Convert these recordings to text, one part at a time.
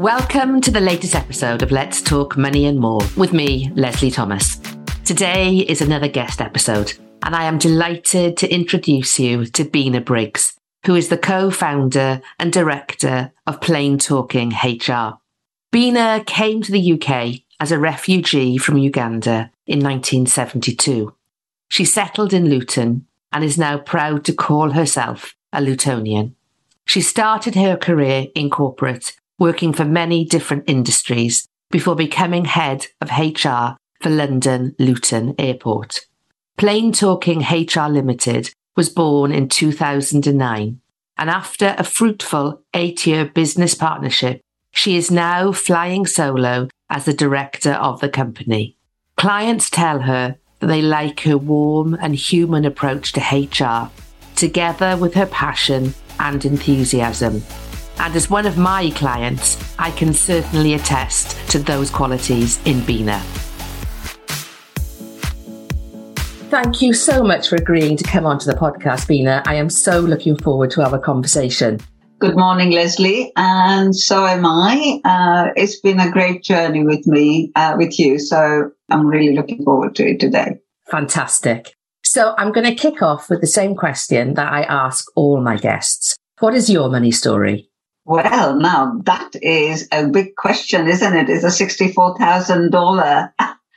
Welcome to the latest episode of Let's Talk Money and More with me, Leslie Thomas. Today is another guest episode, and I am delighted to introduce you to Bina Briggs, who is the co founder and director of Plain Talking HR. Bina came to the UK as a refugee from Uganda in 1972. She settled in Luton and is now proud to call herself a Lutonian. She started her career in corporate working for many different industries before becoming head of HR for London Luton Airport. Plain Talking HR Limited was born in 2009, and after a fruitful eight year business partnership, she is now flying solo as the director of the company. Clients tell her that they like her warm and human approach to HR, together with her passion and enthusiasm and as one of my clients, I can certainly attest to those qualities in Bina. Thank you so much for agreeing to come onto the podcast, Bina. I am so looking forward to our conversation. Good morning, Leslie, and so am I. Uh, it's been a great journey with me, uh, with you. So I'm really looking forward to it today. Fantastic. So I'm going to kick off with the same question that I ask all my guests. What is your money story? Well, now that is a big question, isn't it? Is a sixty-four thousand dollar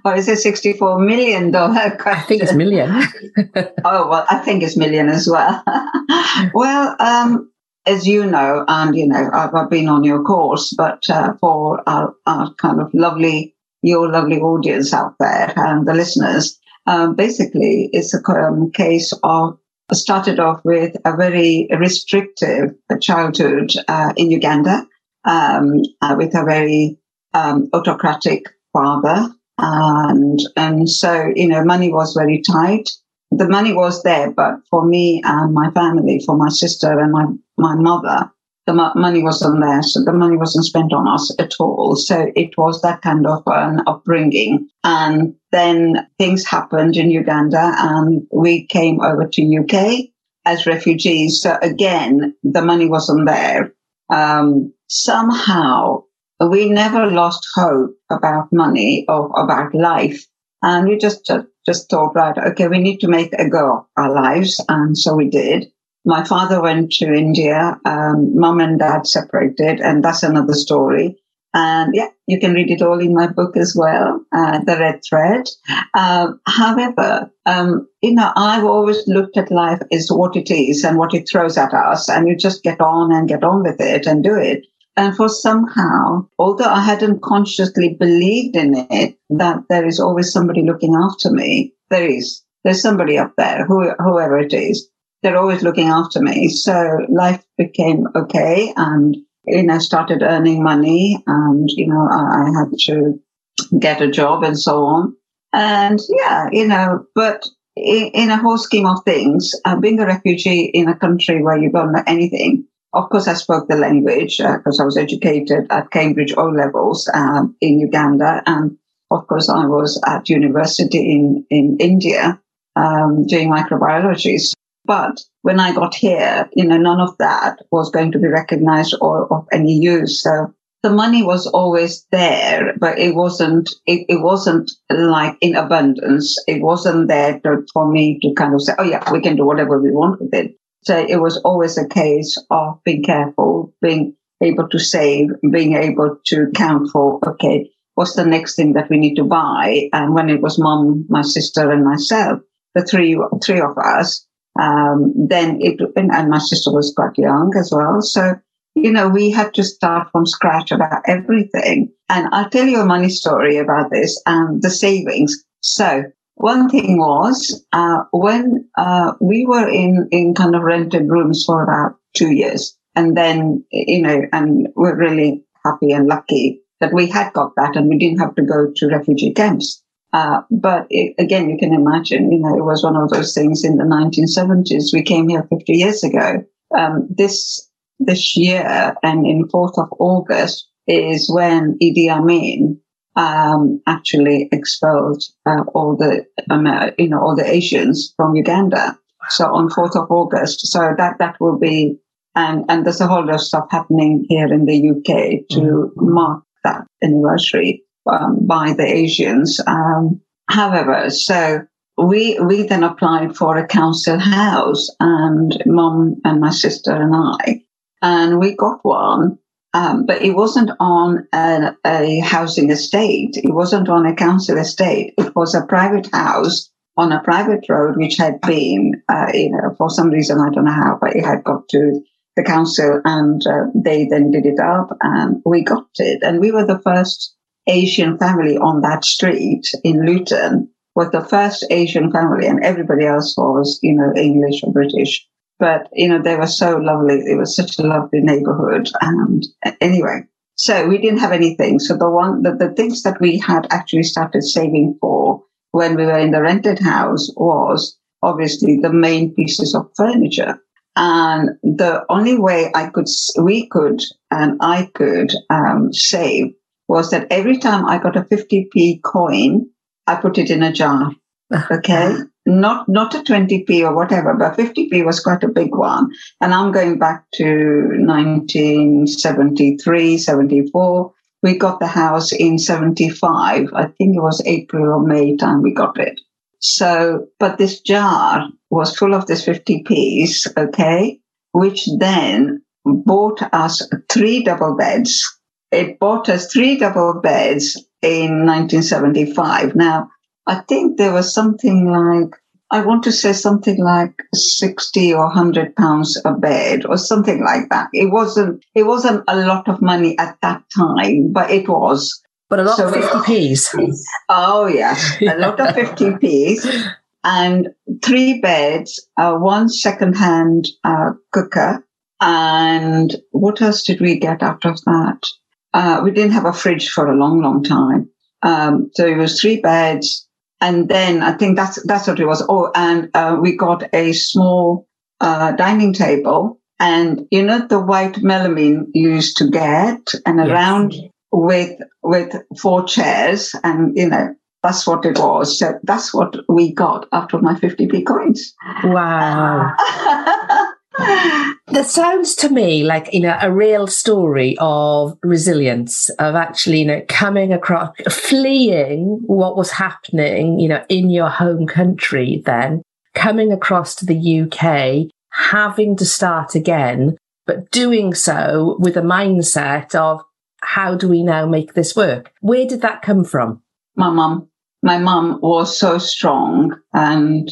or is it sixty-four million dollar question? I think it's million. oh well, I think it's million as well. well, um, as you know, and you know, I've, I've been on your course, but uh, for our, our, kind of lovely, your lovely audience out there and the listeners, um, basically, it's a um, case of started off with a very restrictive childhood uh, in Uganda um, uh, with a very um, autocratic father. And, and so, you know, money was very tight. The money was there, but for me and my family, for my sister and my, my mother, the money wasn't there, so the money wasn't spent on us at all. So it was that kind of an upbringing. And then things happened in Uganda and we came over to UK as refugees. So again, the money wasn't there. Um, somehow we never lost hope about money or about life. And we just, just, just thought, right, okay, we need to make a go of our lives. And so we did. My father went to India. Um, mom and dad separated, and that's another story. And yeah, you can read it all in my book as well, uh, The Red Thread. Uh, however, um, you know, I've always looked at life as what it is and what it throws at us, and you just get on and get on with it and do it. And for somehow, although I hadn't consciously believed in it, that there is always somebody looking after me, there is. There's somebody up there, who, whoever it is they're always looking after me. So life became okay and, you know, started earning money and, you know, I, I had to get a job and so on. And yeah, you know, but in, in a whole scheme of things, uh, being a refugee in a country where you don't know anything, of course, I spoke the language because uh, I was educated at Cambridge O levels um, in Uganda. And of course, I was at university in, in India um, doing microbiology. But when I got here, you know, none of that was going to be recognized or of any use. So the money was always there, but it wasn't, it, it wasn't like in abundance. It wasn't there to, for me to kind of say, oh yeah, we can do whatever we want with it. So it was always a case of being careful, being able to save, being able to count for, okay, what's the next thing that we need to buy? And when it was mom, my sister, and myself, the three three of us, um, then it and my sister was quite young as well, so you know we had to start from scratch about everything. And I'll tell you a money story about this and the savings. So one thing was uh, when uh, we were in in kind of rented rooms for about two years, and then you know, and we're really happy and lucky that we had got that and we didn't have to go to refugee camps. Uh, but it, again, you can imagine, you know, it was one of those things in the 1970s. We came here 50 years ago. Um, this this year and in 4th of August is when Idi Amin um, actually expelled uh, all the um, you know all the Asians from Uganda. So on 4th of August. So that that will be and and there's a whole lot of stuff happening here in the UK to mm-hmm. mark that anniversary um, by the Asians. Um, however, so we we then applied for a council house, and mom and my sister and I, and we got one. Um, but it wasn't on a, a housing estate. It wasn't on a council estate. It was a private house on a private road, which had been, uh, you know, for some reason, I don't know how, but it had got to the council and uh, they then did it up and we got it. And we were the first Asian family on that street in Luton, was the first Asian family and everybody else was, you know, English or British. But, you know, they were so lovely. It was such a lovely neighborhood. And anyway, so we didn't have anything. So the one, the, the things that we had actually started saving for when we were in the rented house was obviously the main pieces of furniture. And the only way I could, we could, and I could um, save was that every time I got a 50p coin, I put it in a jar. Uh-huh. Okay. not, not a 20p or whatever, but 50p was quite a big one. And I'm going back to 1973, 74. We got the house in 75. I think it was April or May time we got it. So, but this jar was full of this 50p's, okay, which then bought us three double beds. It bought us three double beds in 1975. Now, I think there was something like, I want to say something like 60 or 100 pounds a bed or something like that. It wasn't, it wasn't a lot of money at that time, but it was but a lot so of 50p's. Oh, yeah, a lot of 50p's. And three beds, uh, one second-hand uh, cooker, and what else did we get out of that? Uh, we didn't have a fridge for a long, long time. Um, so it was three beds, and then I think that's that's what it was. Oh, and uh, we got a small uh, dining table, and you know the white melamine you used to get, and yes. around with with four chairs, and you know that's what it was. So that's what we got out of my 50p coins. Wow. that sounds to me like you know a real story of resilience of actually you know coming across fleeing what was happening you know in your home country then coming across to the UK having to start again but doing so with a mindset of how do we now make this work? Where did that come from? My mum. My mum was so strong, and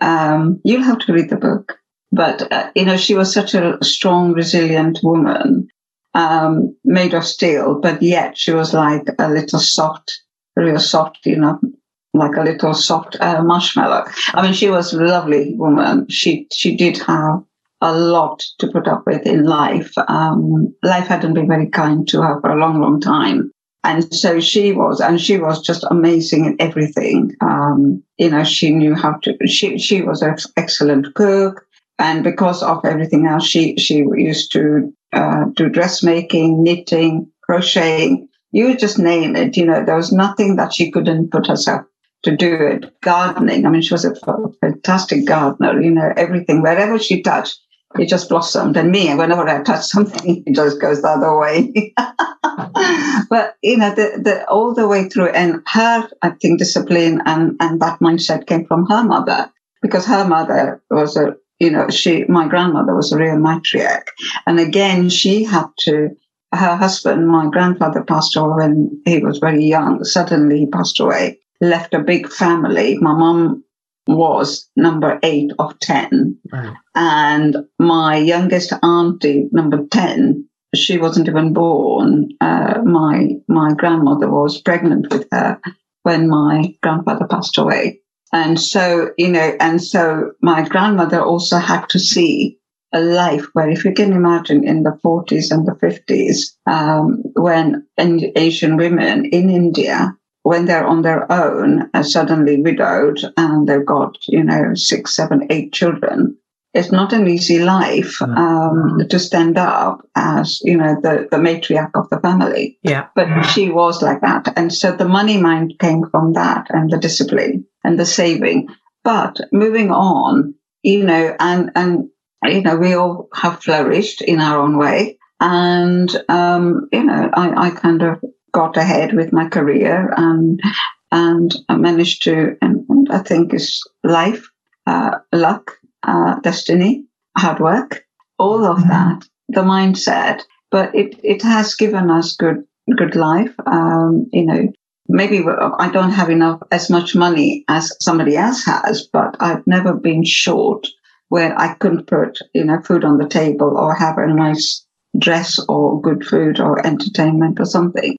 um, you'll have to read the book. But uh, you know, she was such a strong, resilient woman, um, made of steel, but yet she was like a little soft, real soft, you know, like a little soft uh, marshmallow. I mean, she was a lovely woman. She she did have a lot to put up with in life. Um, life hadn't been very kind to her for a long, long time. And so she was, and she was just amazing in everything. Um, you know, she knew how to, she, she was an excellent cook. And because of everything else, she, she used to uh, do dressmaking, knitting, crocheting. You just name it. You know, there was nothing that she couldn't put herself to do it. Gardening. I mean, she was a fantastic gardener. You know, everything, wherever she touched, it just blossomed. And me, whenever I touch something, it just goes the other way. but you know, the, the all the way through, and her, I think, discipline and and that mindset came from her mother because her mother was a, you know, she, my grandmother was a real matriarch, and again, she had to her husband, my grandfather, passed away when he was very young. Suddenly, he passed away. Left a big family. My mum was number eight of 10. Wow. And my youngest auntie, number 10, she wasn't even born. Uh, my, my grandmother was pregnant with her when my grandfather passed away. And so, you know, and so my grandmother also had to see a life where, if you can imagine, in the 40s and the 50s, um, when Asian women in India, when they're on their own, are suddenly widowed and they've got, you know, six, seven, eight children, it's not an easy life mm. um, to stand up as you know the, the matriarch of the family. Yeah, but she was like that, and so the money mind came from that, and the discipline and the saving. But moving on, you know, and and you know, we all have flourished in our own way. And, um, you know, I, I kind of got ahead with my career and, and I managed to, and, and I think is life, uh, luck, uh, destiny, hard work, all of mm-hmm. that, the mindset, but it, it has given us good, good life. Um, you know, maybe I don't have enough, as much money as somebody else has, but I've never been short where I couldn't put, you know, food on the table or have a nice dress or good food or entertainment or something.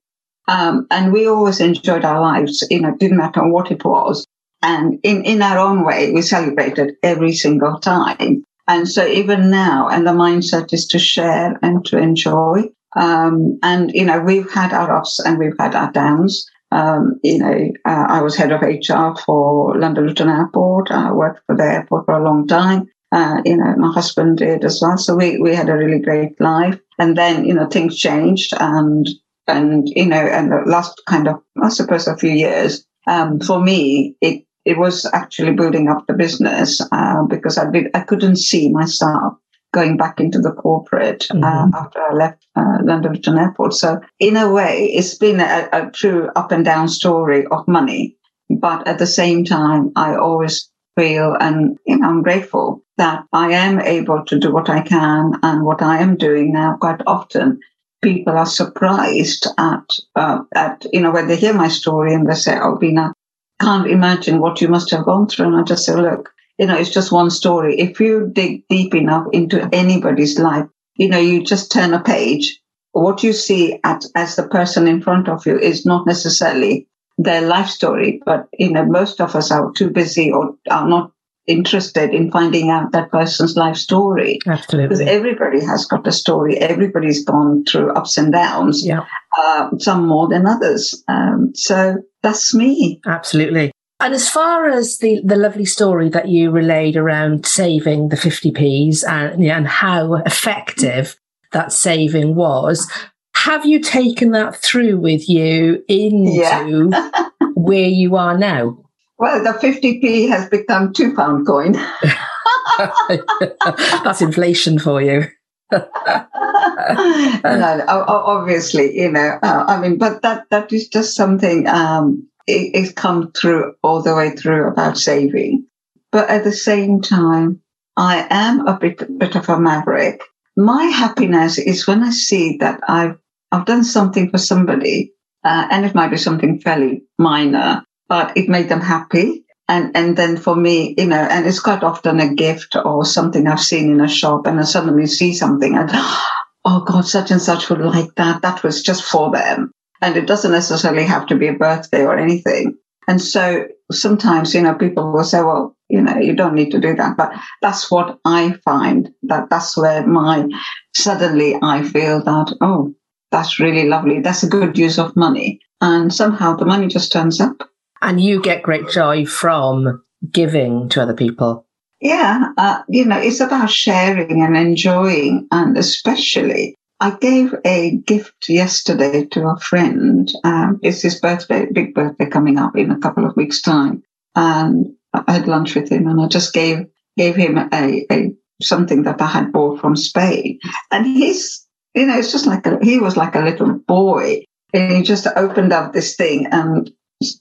Um, and we always enjoyed our lives, you know, didn't matter what it was. And in, in our own way, we celebrated every single time. And so even now, and the mindset is to share and to enjoy. Um, and, you know, we've had our ups and we've had our downs. Um, you know, uh, I was head of HR for London Luton Airport. I worked for the airport for a long time. Uh, you know, my husband did as well. So we, we had a really great life. And then, you know, things changed and, and, you know, and the last kind of, I suppose a few years, um, for me, it, it was actually building up the business, uh, because I did, I couldn't see myself going back into the corporate uh, mm-hmm. uh, after I left uh, London Luton Airport. So in a way, it's been a, a, true up and down story of money. But at the same time, I always feel and you know, I'm grateful that I am able to do what I can and what I am doing now quite often. People are surprised at, uh, at, you know, when they hear my story and they say, oh, Bina, can't imagine what you must have gone through. And I just say, look, you know, it's just one story. If you dig deep enough into anybody's life, you know, you just turn a page. What you see at, as the person in front of you is not necessarily their life story, but, you know, most of us are too busy or are not interested in finding out that person's life story. Absolutely. Because everybody has got a story. Everybody's gone through ups and downs. Yeah. Uh, some more than others. Um, so that's me. Absolutely. And as far as the, the lovely story that you relayed around saving the 50p's and, and how effective that saving was, have you taken that through with you into yeah. where you are now? Well, the 50p has become two pound coin. That's inflation for you. no, obviously, you know, uh, I mean, but that, that is just something, um, it, it's come through all the way through about saving. But at the same time, I am a bit, bit of a maverick. My happiness is when I see that I've, I've done something for somebody, uh, and it might be something fairly minor, but it made them happy. And, and then for me, you know, and it's quite often a gift or something I've seen in a shop and I suddenly see something and, oh God, such and such would like that. That was just for them. And it doesn't necessarily have to be a birthday or anything. And so sometimes, you know, people will say, well, you know, you don't need to do that. But that's what I find that that's where my, suddenly I feel that, oh, that's really lovely. That's a good use of money. And somehow the money just turns up. And you get great joy from giving to other people. Yeah, uh, you know, it's about sharing and enjoying, and especially, I gave a gift yesterday to a friend. Um, it's his birthday, big birthday coming up in a couple of weeks' time, and I had lunch with him, and I just gave gave him a, a something that I had bought from Spain, and he's, you know, it's just like a, he was like a little boy, and he just opened up this thing and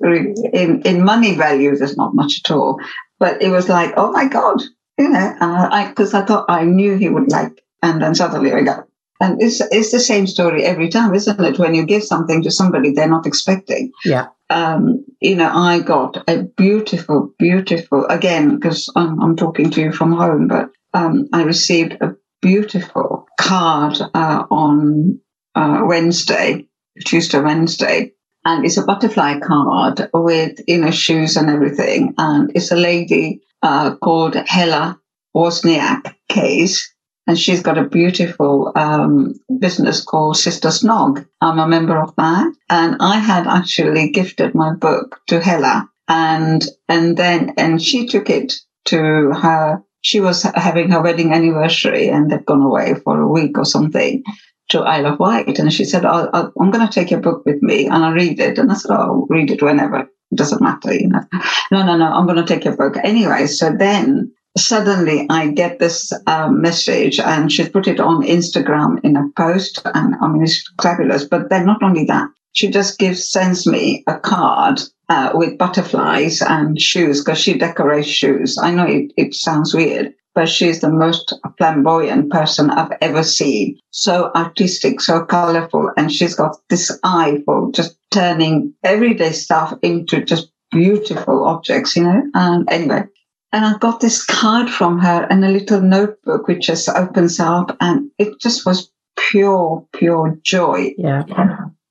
in, in money value, there's not much at all. But it was like, oh my God, you know, uh, I, I thought I knew he would like, and then suddenly I got, And it's, it's the same story every time, isn't it? When you give something to somebody they're not expecting. Yeah. Um, you know, I got a beautiful, beautiful, again, because I'm, I'm talking to you from home, but um, I received a beautiful card uh, on uh, Wednesday, Tuesday, Wednesday. And it's a butterfly card with, you know, shoes and everything. And it's a lady uh, called Hella Wozniak Case and she's got a beautiful um, business called Sister Snog. I'm a member of that, and I had actually gifted my book to Hella, and and then and she took it to her. She was having her wedding anniversary, and they'd gone away for a week or something to Isle of Wight, and she said, i am going to take your book with me, and I'll read it." And I said, "I'll read it whenever." It doesn't matter, you know. No, no, no. I'm going to take your book anyway. So then suddenly I get this uh, message and she put it on Instagram in a post. And I mean, it's fabulous. But then not only that, she just gives, sends me a card uh, with butterflies and shoes because she decorates shoes. I know it, it sounds weird, but she's the most flamboyant person I've ever seen. So artistic, so colorful. And she's got this eye for just turning everyday stuff into just beautiful objects, you know. And anyway, and I got this card from her and a little notebook which just opens up and it just was pure, pure joy. Yeah.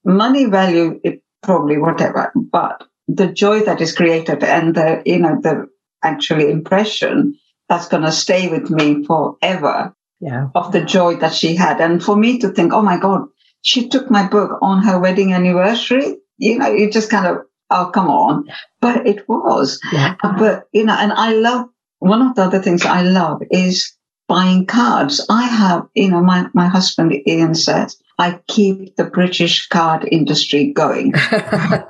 Money value, it probably whatever, but the joy that is created and the, you know, the actually impression that's going to stay with me forever yeah. of the joy that she had. And for me to think, oh my God, she took my book on her wedding anniversary. You know, you just kind of oh, come on. But it was. Yeah. Uh, but, you know, and I love, one of the other things I love is buying cards. I have, you know, my, my husband Ian says, I keep the British card industry going. I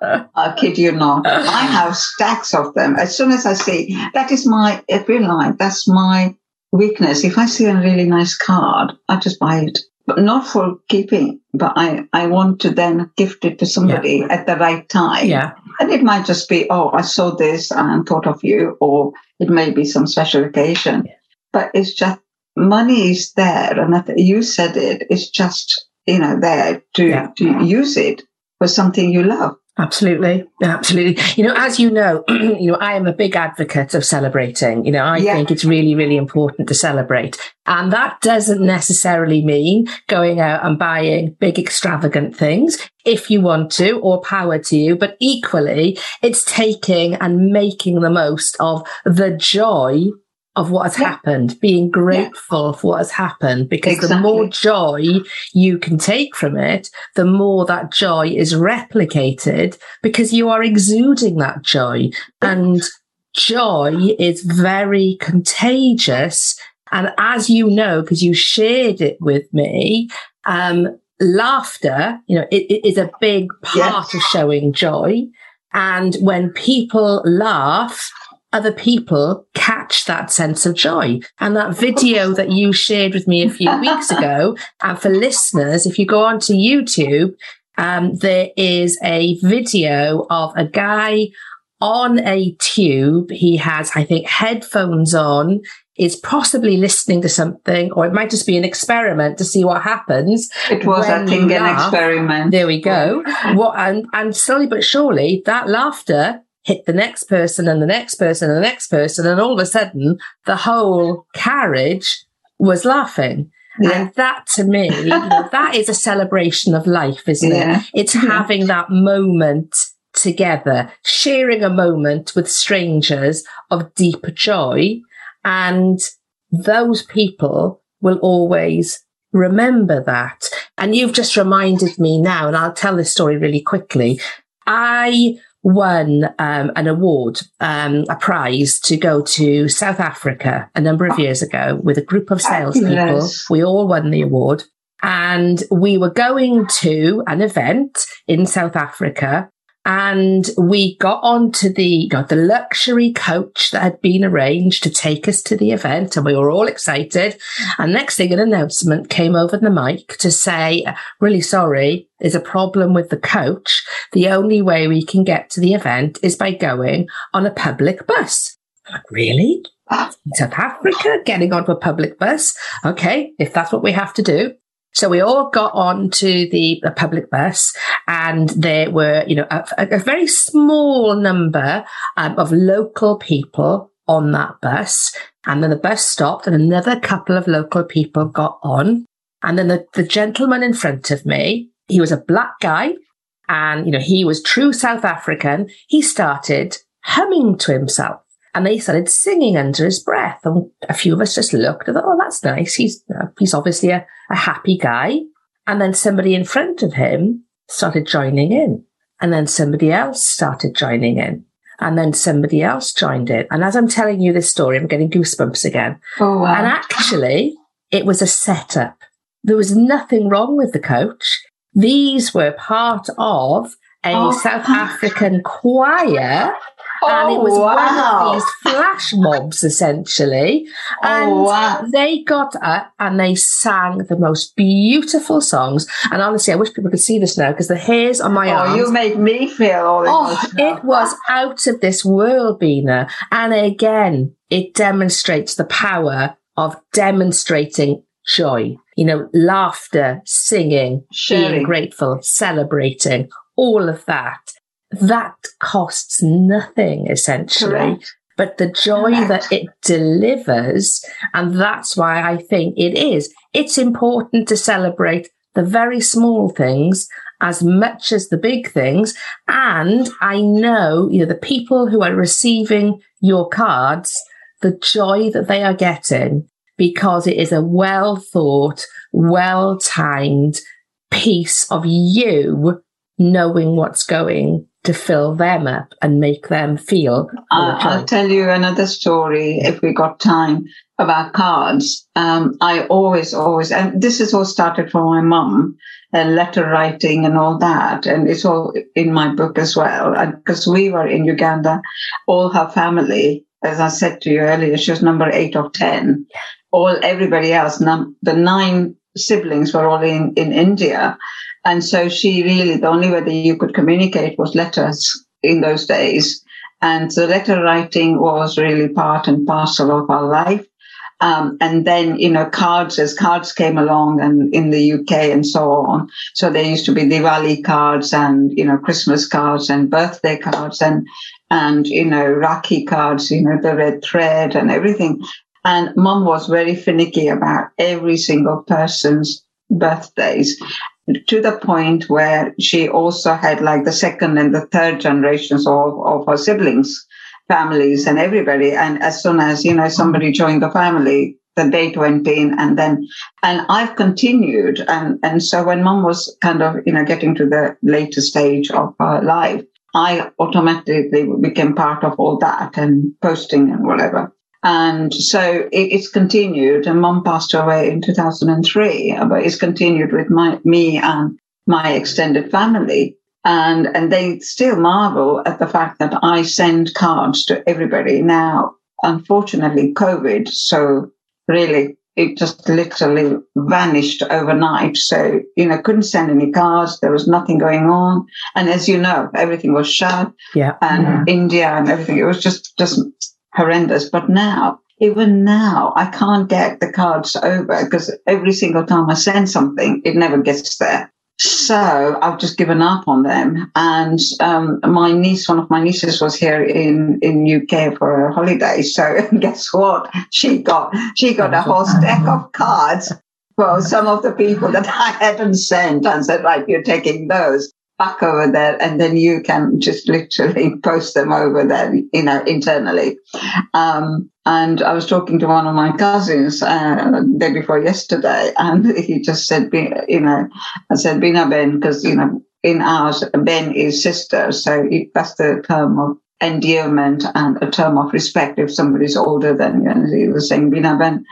uh, kid you not. I have stacks of them. As soon as I see, that is my, every like, that's my weakness. If I see a really nice card, I just buy it but not for keeping, but I, I want to then gift it to somebody yeah. at the right time. Yeah. And it might just be, oh, I saw this and thought of you, or it may be some special occasion. Yeah. But it's just money is there. And you said it, it's just, you know, there to, yeah. to use it for something you love. Absolutely. Absolutely. You know, as you know, you know, I am a big advocate of celebrating. You know, I yeah. think it's really, really important to celebrate. And that doesn't necessarily mean going out and buying big extravagant things if you want to or power to you. But equally, it's taking and making the most of the joy of what has yeah. happened, being grateful yeah. for what has happened, because exactly. the more joy you can take from it, the more that joy is replicated because you are exuding that joy. And joy is very contagious. And as you know, because you shared it with me, um, laughter, you know, it, it is a big part yes. of showing joy. And when people laugh, other people catch that sense of joy. And that video that you shared with me a few weeks ago, and for listeners, if you go onto YouTube, um, there is a video of a guy on a tube. He has, I think, headphones on, is possibly listening to something, or it might just be an experiment to see what happens. It was, I think, an experiment. There we go. what and and slowly but surely that laughter hit the next person and the next person and the next person. And all of a sudden, the whole carriage was laughing. Yeah. And that to me, you know, that is a celebration of life, isn't yeah. it? It's yeah. having that moment together, sharing a moment with strangers of deep joy. And those people will always remember that. And you've just reminded me now, and I'll tell this story really quickly. I won um, an award, um, a prize to go to South Africa a number of years ago with a group of salespeople. We all won the award. And we were going to an event in South Africa and we got onto the you know, the luxury coach that had been arranged to take us to the event and we were all excited. And next thing an announcement came over the mic to say really sorry there's a problem with the coach. The only way we can get to the event is by going on a public bus. Like really ah. South Africa, getting onto a public bus. Okay, if that's what we have to do. So we all got on to the, the public bus and there were, you know, a, a very small number um, of local people on that bus. And then the bus stopped and another couple of local people got on. And then the, the gentleman in front of me, he was a black guy and, you know, he was true South African. He started humming to himself and they started singing under his breath. And a few of us just looked and thought, oh, that's nice. He's, uh, he's obviously a, a happy guy. And then somebody in front of him started joining in. And then somebody else started joining in. And then somebody else joined in. And as I'm telling you this story, I'm getting goosebumps again. Oh, wow. And actually, it was a setup. There was nothing wrong with the coach. These were part of a oh. South African choir and it was Oh, wow. one of these flash mobs essentially. Oh, and Oh, wow. they got up and they sang the most beautiful songs. And honestly, I wish people could see this now because the hairs on my Oh, arms. you made me feel all Oh, it was out of this world, Bina. And again, it demonstrates the power of demonstrating joy. You know, laughter, singing, being Sharing. grateful, celebrating, all of that. That costs nothing essentially. Correct. But the joy Correct. that it delivers, and that's why I think it is. It's important to celebrate the very small things as much as the big things. And I know, you know, the people who are receiving your cards, the joy that they are getting because it is a well thought, well timed piece of you knowing what's going to fill them up and make them feel Uh, I'll tell you another story if we got time about cards. Um, I always, always, and this is all started from my mum, and letter writing and all that, and it's all in my book as well. Because we were in Uganda, all her family, as I said to you earlier, she was number eight of ten. All everybody else, num- the nine siblings were all in in India. And so she really, the only way that you could communicate was letters in those days. And so letter writing was really part and parcel of our life. Um, and then, you know, cards, as cards came along and in the UK and so on. So there used to be Diwali cards and, you know, Christmas cards and birthday cards and, and, you know, Rakhi cards, you know, the red thread and everything. And mum was very finicky about every single person's birthdays to the point where she also had like the second and the third generations of, of her siblings, families and everybody. And as soon as, you know, somebody joined the family, the date went in and then, and I've continued. And, and so when mum was kind of, you know, getting to the later stage of her life, I automatically became part of all that and posting and whatever. And so it, it's continued. And mum passed away in 2003, but it's continued with my, me and my extended family. And, and they still marvel at the fact that I send cards to everybody. Now, unfortunately, COVID, so really it just literally vanished overnight. So, you know, couldn't send any cards. There was nothing going on. And as you know, everything was shut Yeah. and India and everything. It was just, just horrendous. But now, even now, I can't get the cards over because every single time I send something, it never gets there. So I've just given up on them. And um, my niece, one of my nieces, was here in in UK for a holiday. So guess what? She got she got a whole stack of cards for some of the people that I hadn't sent, and said, "Right, you're taking those." Back over there and then you can just literally post them over there you know internally. Um, and i was talking to one of my cousins uh, the day before yesterday and he just said "Be- you know i said bina ben because you know in ours ben is sister so that's the term of endearment and a term of respect if somebody's older than you. And he was saying bina ben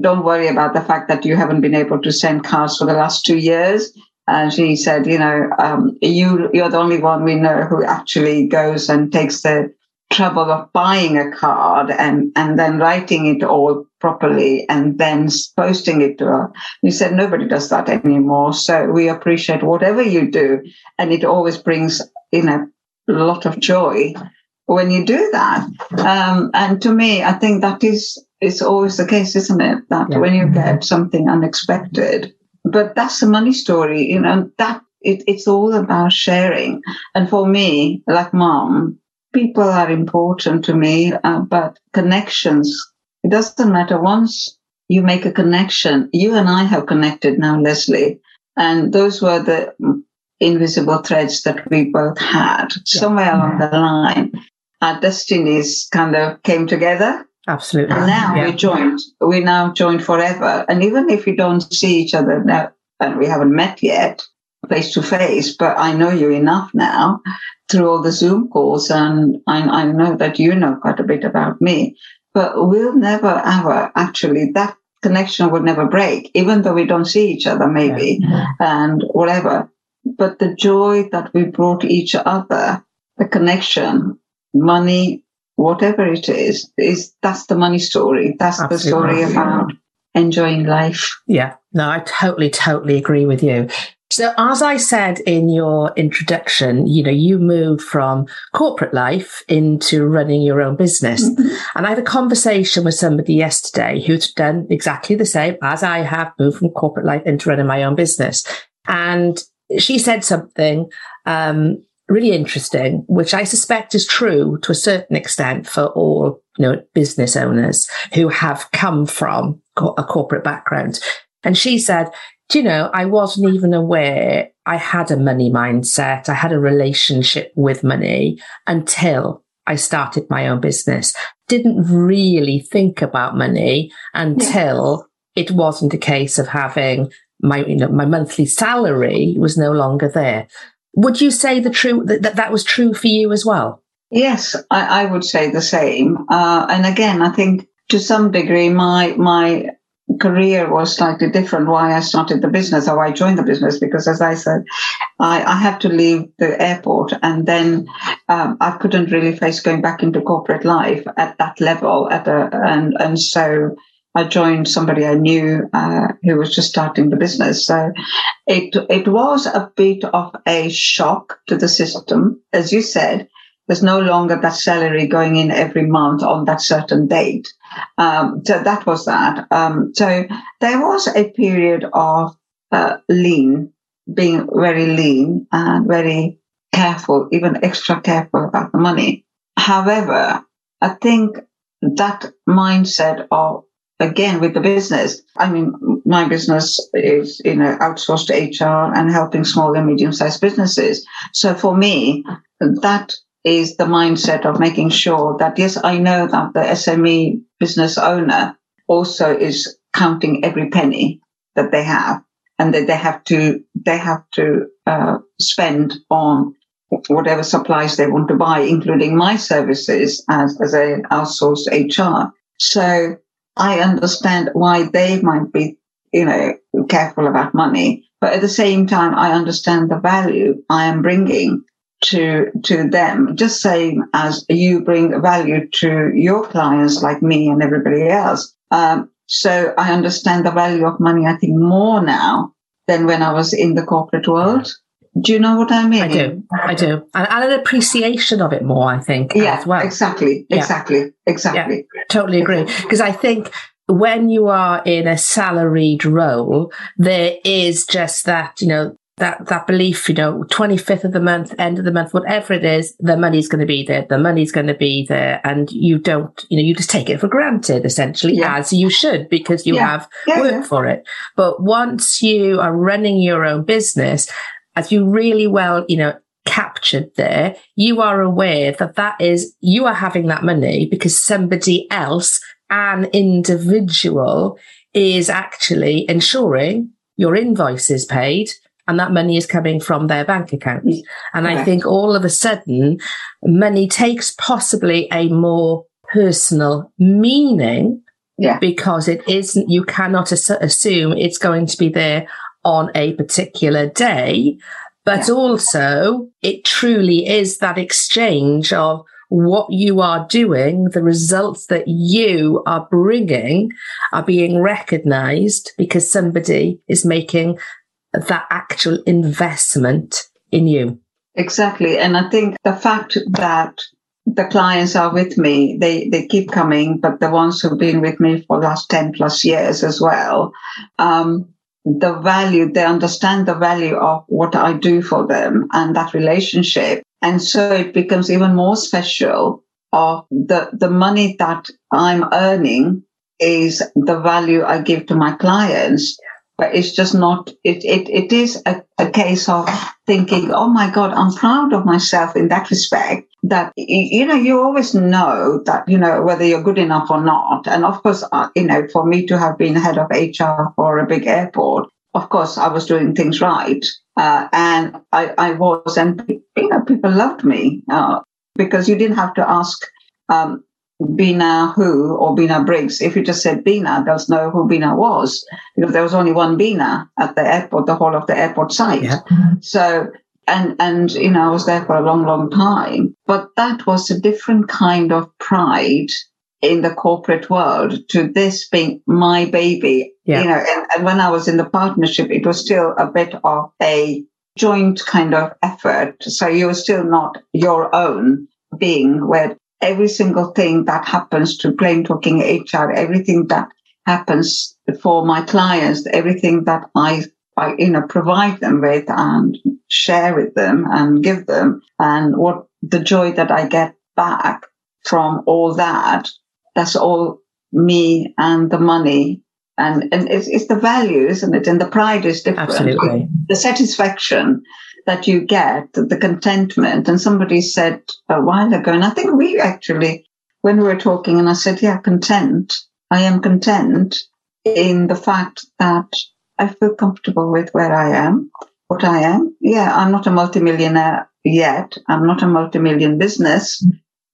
don't worry about the fact that you haven't been able to send cards for the last two years and she said, you know, um, you you're the only one we know who actually goes and takes the trouble of buying a card and and then writing it all properly and then posting it to her. He said nobody does that anymore. So we appreciate whatever you do, and it always brings you know a lot of joy when you do that. Um, and to me, I think that is it's always the case, isn't it? That yeah. when you get something unexpected, but that's the money story, you know, that it, it's all about sharing. And for me, like mom, people are important to me, uh, but connections, it doesn't matter. Once you make a connection, you and I have connected now, Leslie. And those were the invisible threads that we both had yeah. somewhere along the line. Our destinies kind of came together Absolutely. And now yeah. we're joined. We're now joined forever. And even if we don't see each other now, and we haven't met yet face to face, but I know you enough now through all the Zoom calls, and I, I know that you know quite a bit about me. But we'll never ever actually that connection would never break, even though we don't see each other, maybe, yeah. and whatever. But the joy that we brought each other, the connection, money, whatever it is, is that's the money story. That's Absolutely. the story about enjoying life. Yeah, no, I totally, totally agree with you. So, as I said in your introduction, you know, you moved from corporate life into running your own business. Mm-hmm. And I had a conversation with somebody yesterday who's done exactly the same as I have moved from corporate life into running my own business. And she said something um, really interesting, which I suspect is true to a certain extent for all, you know, business owners who have come from a corporate background. And she said, do you know, I wasn't even aware I had a money mindset. I had a relationship with money until I started my own business. Didn't really think about money until yeah. it wasn't a case of having my, you know, my monthly salary was no longer there. Would you say the true that that, that was true for you as well? Yes, I, I would say the same. Uh, and again, I think to some degree, my my career was slightly different. Why I started the business, or I joined the business, because as I said, I, I had to leave the airport, and then um, I couldn't really face going back into corporate life at that level. At a and and so I joined somebody I knew uh, who was just starting the business. So it it was a bit of a shock to the system, as you said. There's no longer that salary going in every month on that certain date. Um, so that was that. Um, so there was a period of uh, lean, being very lean and very careful, even extra careful about the money. However, I think that mindset of again with the business. I mean, my business is, you know, outsourced HR and helping small and medium sized businesses. So for me, that is the mindset of making sure that, yes, I know that the SME business owner also is counting every penny that they have and that they have to, they have to uh, spend on whatever supplies they want to buy, including my services as, as an outsourced HR. So I understand why they might be, you know, careful about money. But at the same time, I understand the value I am bringing to, to them, just same as you bring value to your clients like me and everybody else. Um, so I understand the value of money, I think more now than when I was in the corporate world. Do you know what I mean? I do. I do. And, and an appreciation of it more, I think, yeah, as well. Exactly. Yeah. Exactly. Exactly. Yeah, totally agree. Because I think when you are in a salaried role, there is just that, you know, that, that belief, you know, 25th of the month, end of the month, whatever it is, the money's going to be there. The money's going to be there. And you don't, you know, you just take it for granted, essentially, yeah. as you should, because you yeah. have yeah, worked for it. But once you are running your own business, as you really well, you know, captured there, you are aware that that is, you are having that money because somebody else, an individual, is actually ensuring your invoice is paid and that money is coming from their bank account. Mm. And I think all of a sudden, money takes possibly a more personal meaning yeah. because it isn't, you cannot assume it's going to be there on a particular day, but yeah. also it truly is that exchange of what you are doing, the results that you are bringing are being recognized because somebody is making that actual investment in you. Exactly. And I think the fact that the clients are with me. They they keep coming, but the ones who've been with me for the last 10 plus years as well, um, the value, they understand the value of what I do for them and that relationship. And so it becomes even more special of the, the money that I'm earning is the value I give to my clients but it's just not it it, it is a, a case of thinking oh my god i'm proud of myself in that respect that you know you always know that you know whether you're good enough or not and of course uh, you know for me to have been head of hr for a big airport of course i was doing things right uh, and I, I was and you know people loved me uh, because you didn't have to ask um, Bina who or Bina Briggs. If you just said Bina, they'll know who Bina was because there was only one Bina at the airport, the whole of the airport site. Yeah. So, and, and, you know, I was there for a long, long time, but that was a different kind of pride in the corporate world to this being my baby. Yeah. You know, and, and when I was in the partnership, it was still a bit of a joint kind of effort. So you're still not your own being where every single thing that happens to plain talking HR, everything that happens for my clients, everything that I, I, you know, provide them with and share with them and give them and what the joy that I get back from all that, that's all me and the money. And, and it's, it's the value, isn't it? And the pride is different. Absolutely. The satisfaction that you get, the contentment. And somebody said a while ago, and I think we actually, when we were talking, and I said, yeah, content. I am content in the fact that I feel comfortable with where I am, what I am. Yeah, I'm not a multimillionaire yet. I'm not a multimillion business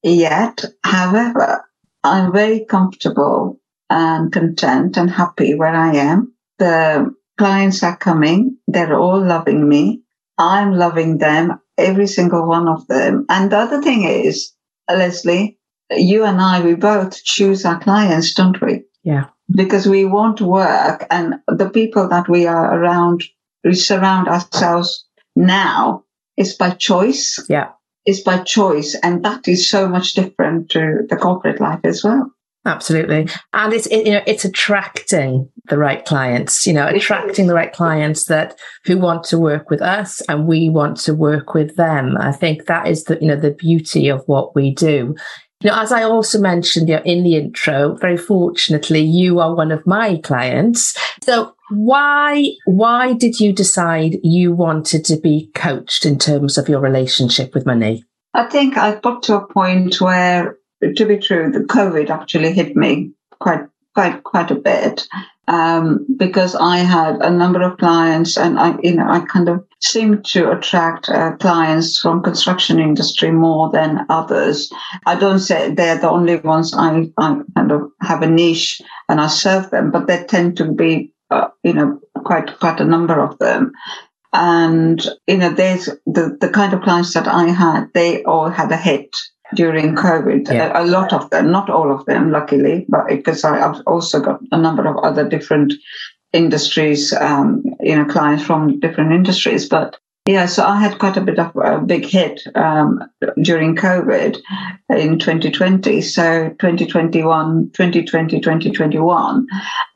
yet. However, I'm very comfortable and content and happy where I am. The clients are coming. They're all loving me. I'm loving them, every single one of them. And the other thing is, Leslie, you and I, we both choose our clients, don't we? Yeah. Because we want work and the people that we are around, we surround ourselves now is by choice. Yeah. Is by choice. And that is so much different to the corporate life as well. Absolutely. And it's, it, you know, it's attracting the right clients, you know, attracting the right clients that who want to work with us and we want to work with them. I think that is the, you know, the beauty of what we do. You know, as I also mentioned you know, in the intro, very fortunately, you are one of my clients. So why, why did you decide you wanted to be coached in terms of your relationship with money? I think I got to a point where to be true, the COVID actually hit me quite quite quite a bit um, because I had a number of clients, and I you know I kind of seemed to attract uh, clients from construction industry more than others. I don't say they're the only ones I, I kind of have a niche and I serve them, but they tend to be uh, you know quite quite a number of them. And you know, there's the the kind of clients that I had. They all had a hit during COVID. Yeah. A, a, lot of them, not all of them, luckily, but because I've also got a number of other different industries, um, you know, clients from different industries. But yeah, so I had quite a bit of a big hit um, during COVID in 2020. So 2021, 2020, 2021.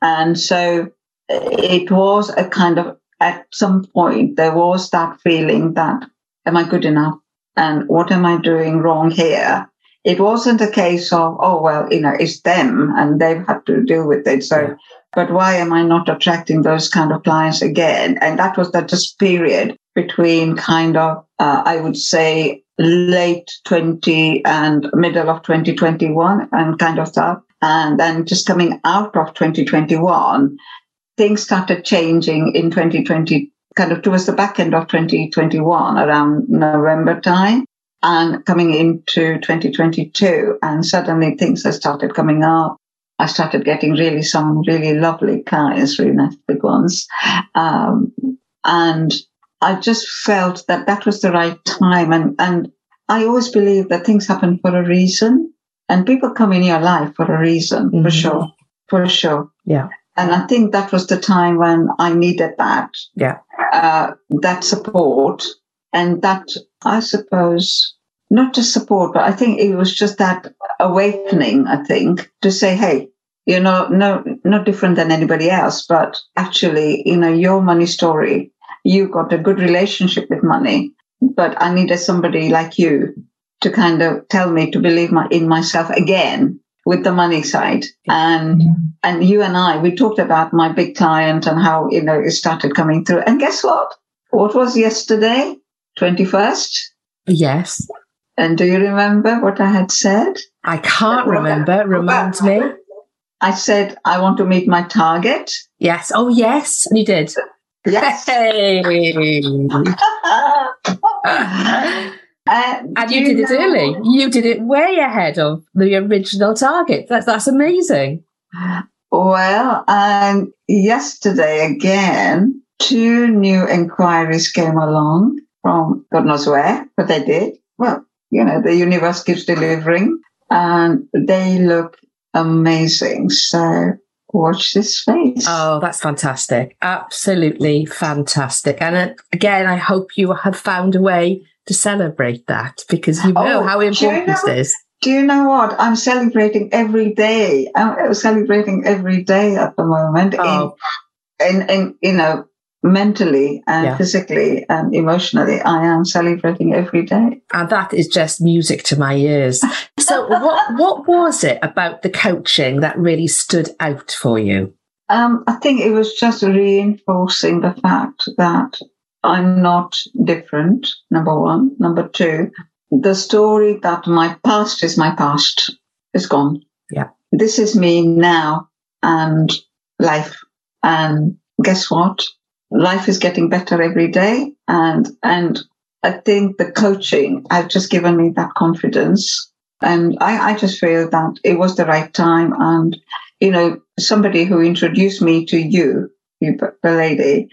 And so it was a kind of, at some point, there was that feeling that, am I good enough? And what am I doing wrong here? It wasn't a case of, oh, well, you know, it's them and they've had to deal with it. So, but why am I not attracting those kind of clients again? And that was that just period between kind of, uh, I would say, late 20 and middle of 2021 and kind of stuff. And then just coming out of 2021, things started changing in 2020, kind of towards the back end of 2021, around November time, and coming into 2022. And suddenly things have started coming up. I started getting really some really lovely clients, really nice big ones. Um, and I just felt that that was the right time. And, and I always believe that things happen for a reason and people come in your life for a reason, mm-hmm. for sure. For sure. Yeah. And I think that was the time when I needed that. Yeah. Uh, that support. And that, I suppose, not just support, but I think it was just that awakening, I think, to say, hey, you're not no not different than anybody else, but actually, you know, your money story, you got a good relationship with money, but I needed somebody like you to kind of tell me to believe my, in myself again with the money side. And and you and I, we talked about my big client and how you know it started coming through. And guess what? What was yesterday? Twenty first. Yes. And do you remember what I had said? I can't remember. Remind me. I said I want to meet my target. Yes. Oh, yes. And you did. Yes. Hey. Uh, and you did it early. You did it way ahead of the original target. That's that's amazing. Well, um, yesterday again, two new inquiries came along from God knows where, but they did. Well, you know, the universe keeps delivering and they look amazing. So watch this space. Oh, that's fantastic. Absolutely fantastic. And uh, again, I hope you have found a way to celebrate that because you know Oh, how do you important know- this is. Do you know what? I'm celebrating every day. I'm celebrating every day at the moment. Oh. In, in, in, you know, mentally and Yeah. physically and emotionally, I am celebrating every day. And that is just music to my ears. So what what was it about the coaching that really stood out for you? Um, I think it was just reinforcing the fact that I'm not different, number one. Number two, the story that my past is my past is gone. Yeah. This is me now and life. And guess what? Life is getting better every day. And, and I think the coaching has just given me that confidence. And I, I just feel that it was the right time. And, you know, somebody who introduced me to you, you the lady,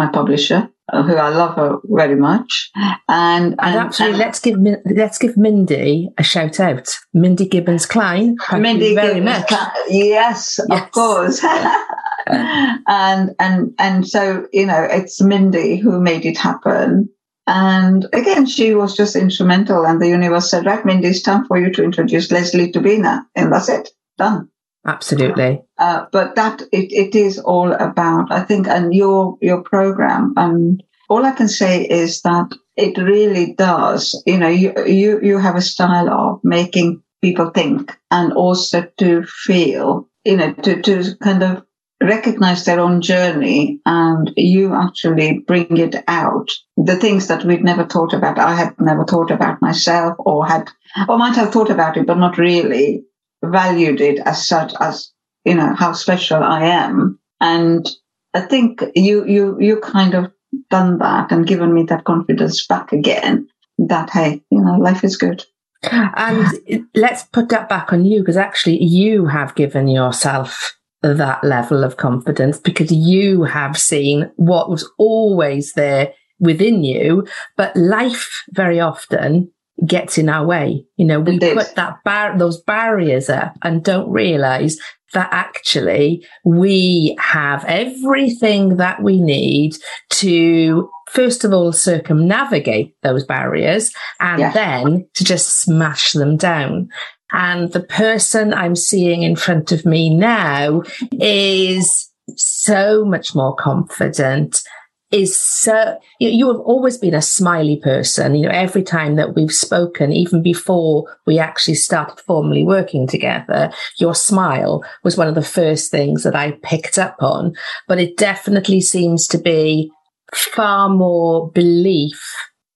my publisher, uh, who I love her very much. And, And actually, let's give let's give Mindy a shout out. Mindy Gibbons Klein. Mindy very Gibbons- much. Yes, Yes. of course. and and and so you know, it's Mindy who made it happen. And again, she was just instrumental. And the universe said, "Right, Mindy, it's time for you to introduce Leslie to Bina," and that's it, done. Absolutely. Uh, but that it, it is all about, I think, and your your program. And all I can say is that it really does. You know, you you you have a style of making people think and also to feel. You know, to to kind of recognize their own journey and you actually bring it out the things that we'd never thought about i had never thought about myself or had or might have thought about it but not really valued it as such as you know how special I am, and I think you you you kind of done that and given me that confidence back again. That hey, you know, life is good. And let's put that back on you because actually you have given yourself that level of confidence because you have seen what was always there within you, but life very often gets in our way. You know, we put that bar- those barriers up and don't realize that actually we have everything that we need to first of all circumnavigate those barriers and Yeah. then to just smash them down. And the person I'm seeing in front of me now is so much more confident is so you, you have always been a smiley person you know every time that we've spoken even before we actually started formally working together your smile was one of the first things that i picked up on. But it definitely seems to be far more belief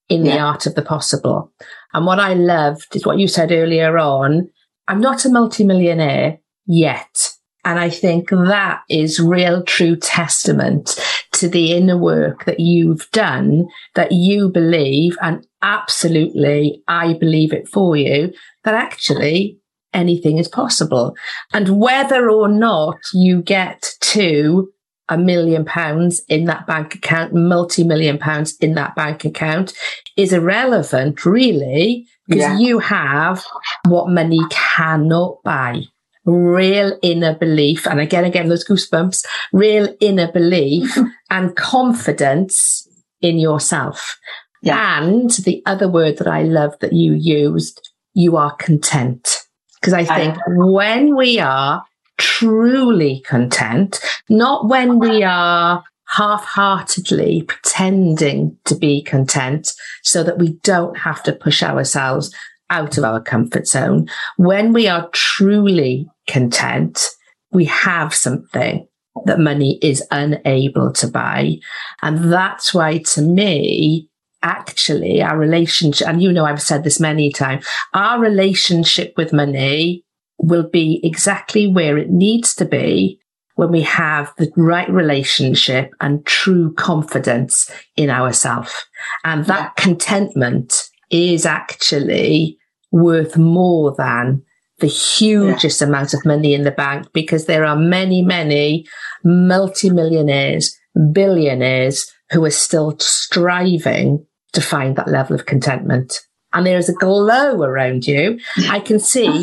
in the art of the possible. And what i loved is what you said earlier on i'm not a multimillionaire yet. And I think that is real true testament to the inner work that you've done, that you believe, and absolutely I believe it for you, that actually anything is possible. And whether or not you get to a million pounds in that bank account, multi-million pounds in that bank account is irrelevant really, because Yeah. you have what money cannot buy real inner belief, and again, again, those goosebumps, real inner belief mm-hmm. and confidence in yourself. Yeah. And the other word that I love that you used, you are content. Because I think I, when we are truly content, not when we are half heartedly pretending to be content so that we don't have to push ourselves out of our comfort zone. When we are truly content, we have something that money is unable to buy. And that's why to me, actually our relationship, and you know, I've said this many times, our relationship with money will be exactly where it needs to be when we have the right relationship and true confidence in ourselves. And that contentment is actually worth more than the hugest yeah. amount of money in the bank because there are many, many multimillionaires, billionaires who are still striving to find that level of contentment. And there is a glow around you. I can see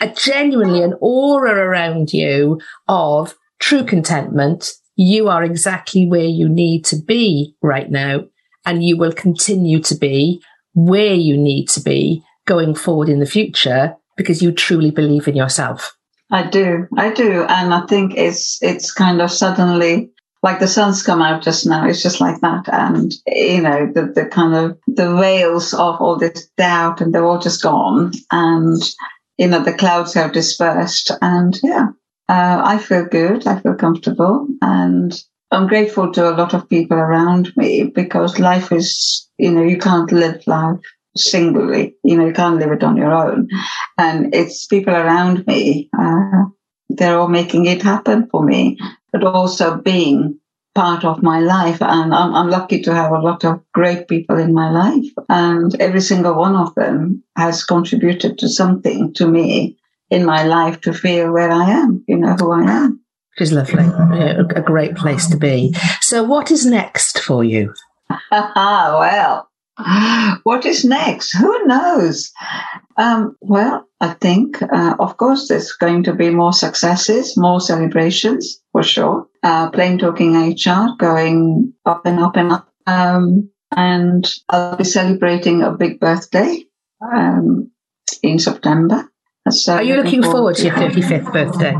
a genuinely an aura around you of true contentment. You are exactly where you need to be right now. And you will continue to be where you need to be going forward in the future because you truly believe in yourself. I do. I do. And I think it's, it's kind of suddenly like the sun's come out just now. It's just like that. And, you know, the, the kind of the veils of all this doubt and they're all just gone. And, you know, the clouds have dispersed. And yeah, uh, I feel good. I feel comfortable. And I'm grateful to a lot of people around me because life is, you know, you can't live life singly. You know, you can't live it on your own. And it's people around me. Uh, they're all making it happen for me but also being part of my life. And I'm, I'm, lucky to have a lot of great people in my life. And every single one of them has contributed to something to me in my life to feel where I am, you know, who I am. Which is lovely. A great place to be. So, what is next for you? well, what is next? Who knows? Um, well, I think, uh, of course, there's going to be more successes, more celebrations for sure. Uh, plain talking HR going up and up and up. Um, and I'll be celebrating a big birthday um, in September. So Are you looking forward, forward to your 35th birthday?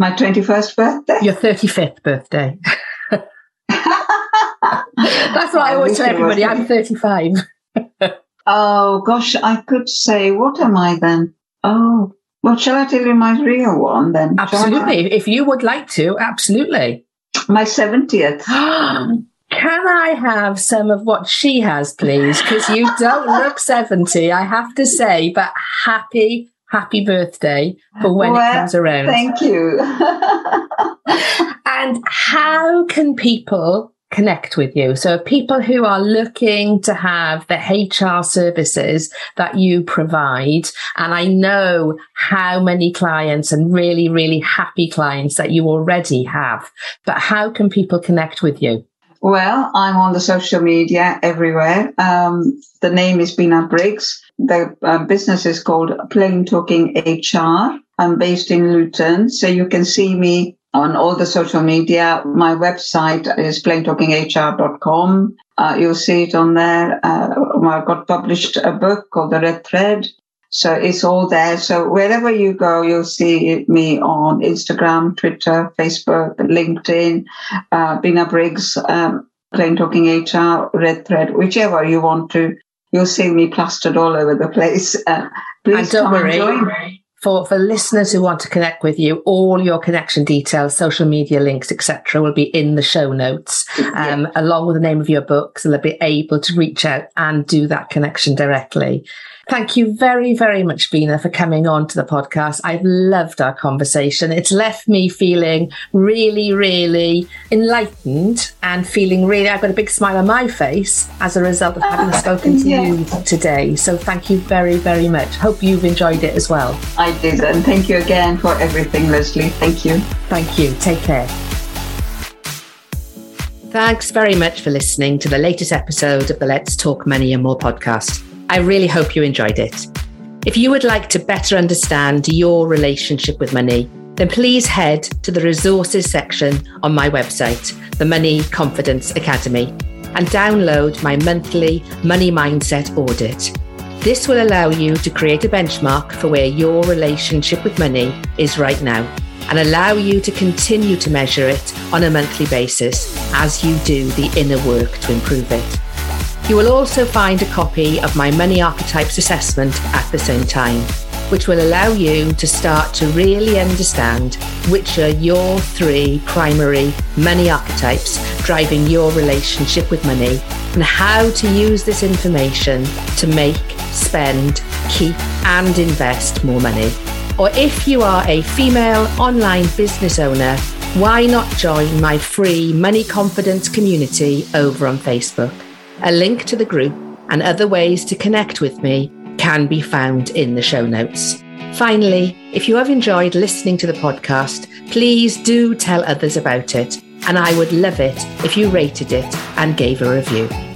My 21st birthday? Your 35th birthday. That's what I, I always tell everybody. I'm 35. oh, gosh, I could say, what am I then? Oh, well, shall I tell you my real one then? Absolutely. If you would like to, absolutely. My 70th. Can I have some of what she has, please? Because you don't look 70, I have to say, but happy, happy birthday for when well, it comes around. Thank you. and how can people connect with you. So people who are looking to have the HR services that you provide, and I know how many clients and really, really happy clients that you already have, but how can people connect with you? Well, I'm on the social media everywhere. Um, the name is Bina Briggs. The uh, business is called Plain Talking HR. I'm based in Luton, so you can see me on all the social media. My website is plaintalkinghr.com. Uh, you'll see it on there. Uh, I got published a book called The Red Thread. So it's all there. So wherever you go, you'll see me on Instagram, Twitter, Facebook, LinkedIn, uh, Bina Briggs, um, Plain Talking HR, Red Thread, whichever you want to. You'll see me plastered all over the place. Uh, please and don't worry for, for listeners who want to connect with you, all your connection details, social media links, etc., will be in the show notes, um, yeah. along with the name of your book, so they'll be able to reach out and do that connection directly. Thank you very, very much, Bina, for coming on to the podcast. I've loved our conversation. It's left me feeling really, really enlightened and feeling really, I've got a big smile on my face as a result of having ah, spoken to yeah. you today. So thank you very, very much. Hope you've enjoyed it as well. I did. And thank you again for everything, Leslie. Thank you. Thank you. Take care. Thanks very much for listening to the latest episode of the Let's Talk Money and More podcast. I really hope you enjoyed it. If you would like to better understand your relationship with money, then please head to the resources section on my website, the Money Confidence Academy. and download my monthly money mindset audit. This will allow you to create a benchmark for where your relationship with money is right now and allow you to continue to measure it on a monthly basis as you do the inner work to improve it. You will also find a copy of my Money Archetypes assessment at the same time, which will allow you to start to really understand which are your three primary money archetypes driving your relationship with money and how to use this information to make, spend, keep, and invest more money. Or if you are a female online business owner, why not join my free money confidence community over on Facebook? A link to the group and other ways to connect with me can be found in the show notes. Finally, if you have enjoyed listening to the podcast, please do tell others about it. And I would love it if you rated it and gave a review.